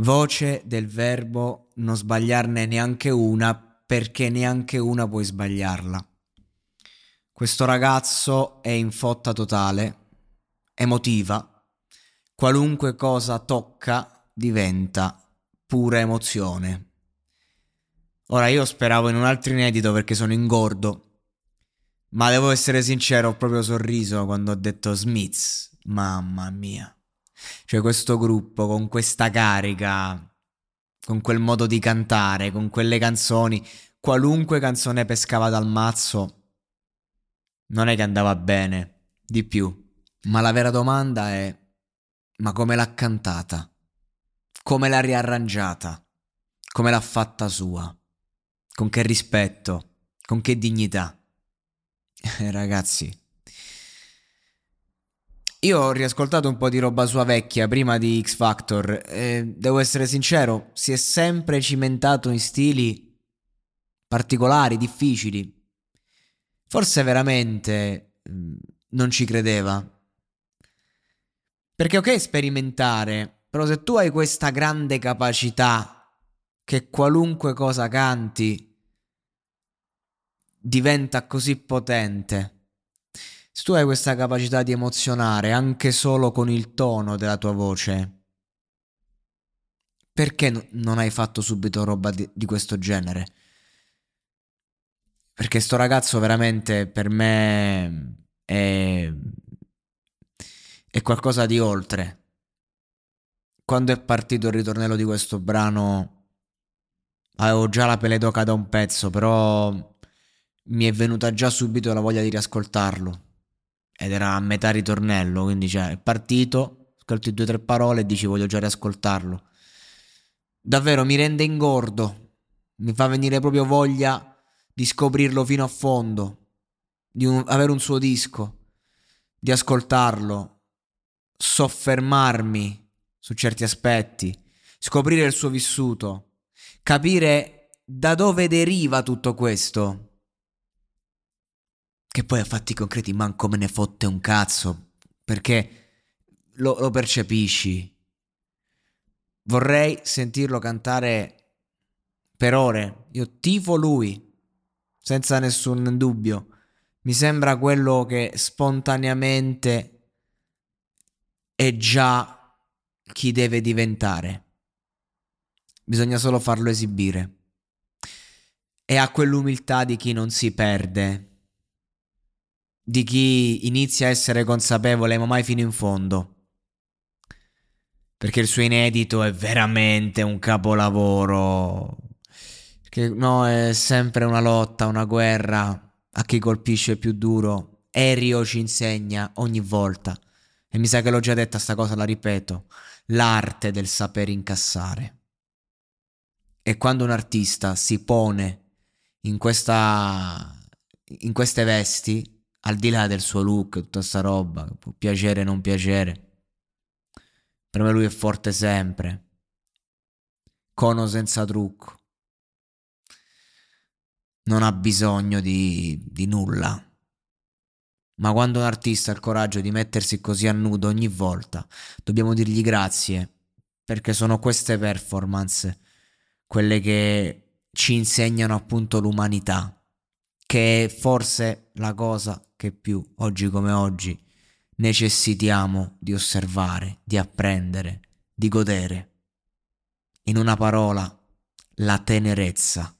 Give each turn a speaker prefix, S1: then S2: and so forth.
S1: Voce del verbo non sbagliarne neanche una perché neanche una puoi sbagliarla. Questo ragazzo è in fotta totale, emotiva, qualunque cosa tocca diventa pura emozione. Ora io speravo in un altro inedito perché sono ingordo, ma devo essere sincero, ho proprio sorriso quando ho detto Smiths, mamma mia. Cioè questo gruppo con questa carica, con quel modo di cantare, con quelle canzoni, qualunque canzone pescava dal mazzo, non è che andava bene, di più. Ma la vera domanda è, ma come l'ha cantata? Come l'ha riarrangiata? Come l'ha fatta sua? Con che rispetto? Con che dignità? Ragazzi, io ho riascoltato un po' di roba sua vecchia prima di X Factor e devo essere sincero, si è sempre cimentato in stili particolari, difficili. Forse veramente mm, non ci credeva. Perché ok sperimentare, però se tu hai questa grande capacità che qualunque cosa canti diventa così potente se tu hai questa capacità di emozionare anche solo con il tono della tua voce, perché no- non hai fatto subito roba di, di questo genere? Perché sto ragazzo veramente per me è, è qualcosa di oltre. Quando è partito il ritornello di questo brano, avevo già la pelle d'oca da un pezzo, però mi è venuta già subito la voglia di riascoltarlo ed era a metà ritornello, quindi cioè, è partito, ascolti due o tre parole e dici voglio già riascoltarlo. Davvero mi rende ingordo, mi fa venire proprio voglia di scoprirlo fino a fondo, di un, avere un suo disco, di ascoltarlo, soffermarmi su certi aspetti, scoprire il suo vissuto, capire da dove deriva tutto questo che poi a fatti concreti manco me ne fotte un cazzo, perché lo, lo percepisci. Vorrei sentirlo cantare per ore. Io tifo lui, senza nessun dubbio. Mi sembra quello che spontaneamente è già chi deve diventare. Bisogna solo farlo esibire. E ha quell'umiltà di chi non si perde di chi inizia a essere consapevole ma mai fino in fondo. Perché il suo inedito è veramente un capolavoro. Che no, è sempre una lotta, una guerra a chi colpisce più duro. Erio ci insegna ogni volta. E mi sa che l'ho già detta sta cosa, la ripeto. L'arte del saper incassare. E quando un artista si pone in questa in queste vesti al di là del suo look, tutta sta roba, può piacere o non piacere. Per me lui è forte sempre. Cono senza trucco. Non ha bisogno di, di nulla. Ma quando un artista ha il coraggio di mettersi così a nudo ogni volta, dobbiamo dirgli grazie, perché sono queste performance quelle che ci insegnano appunto l'umanità, che è forse la cosa che più, oggi come oggi, necessitiamo di osservare, di apprendere, di godere. In una parola, la tenerezza.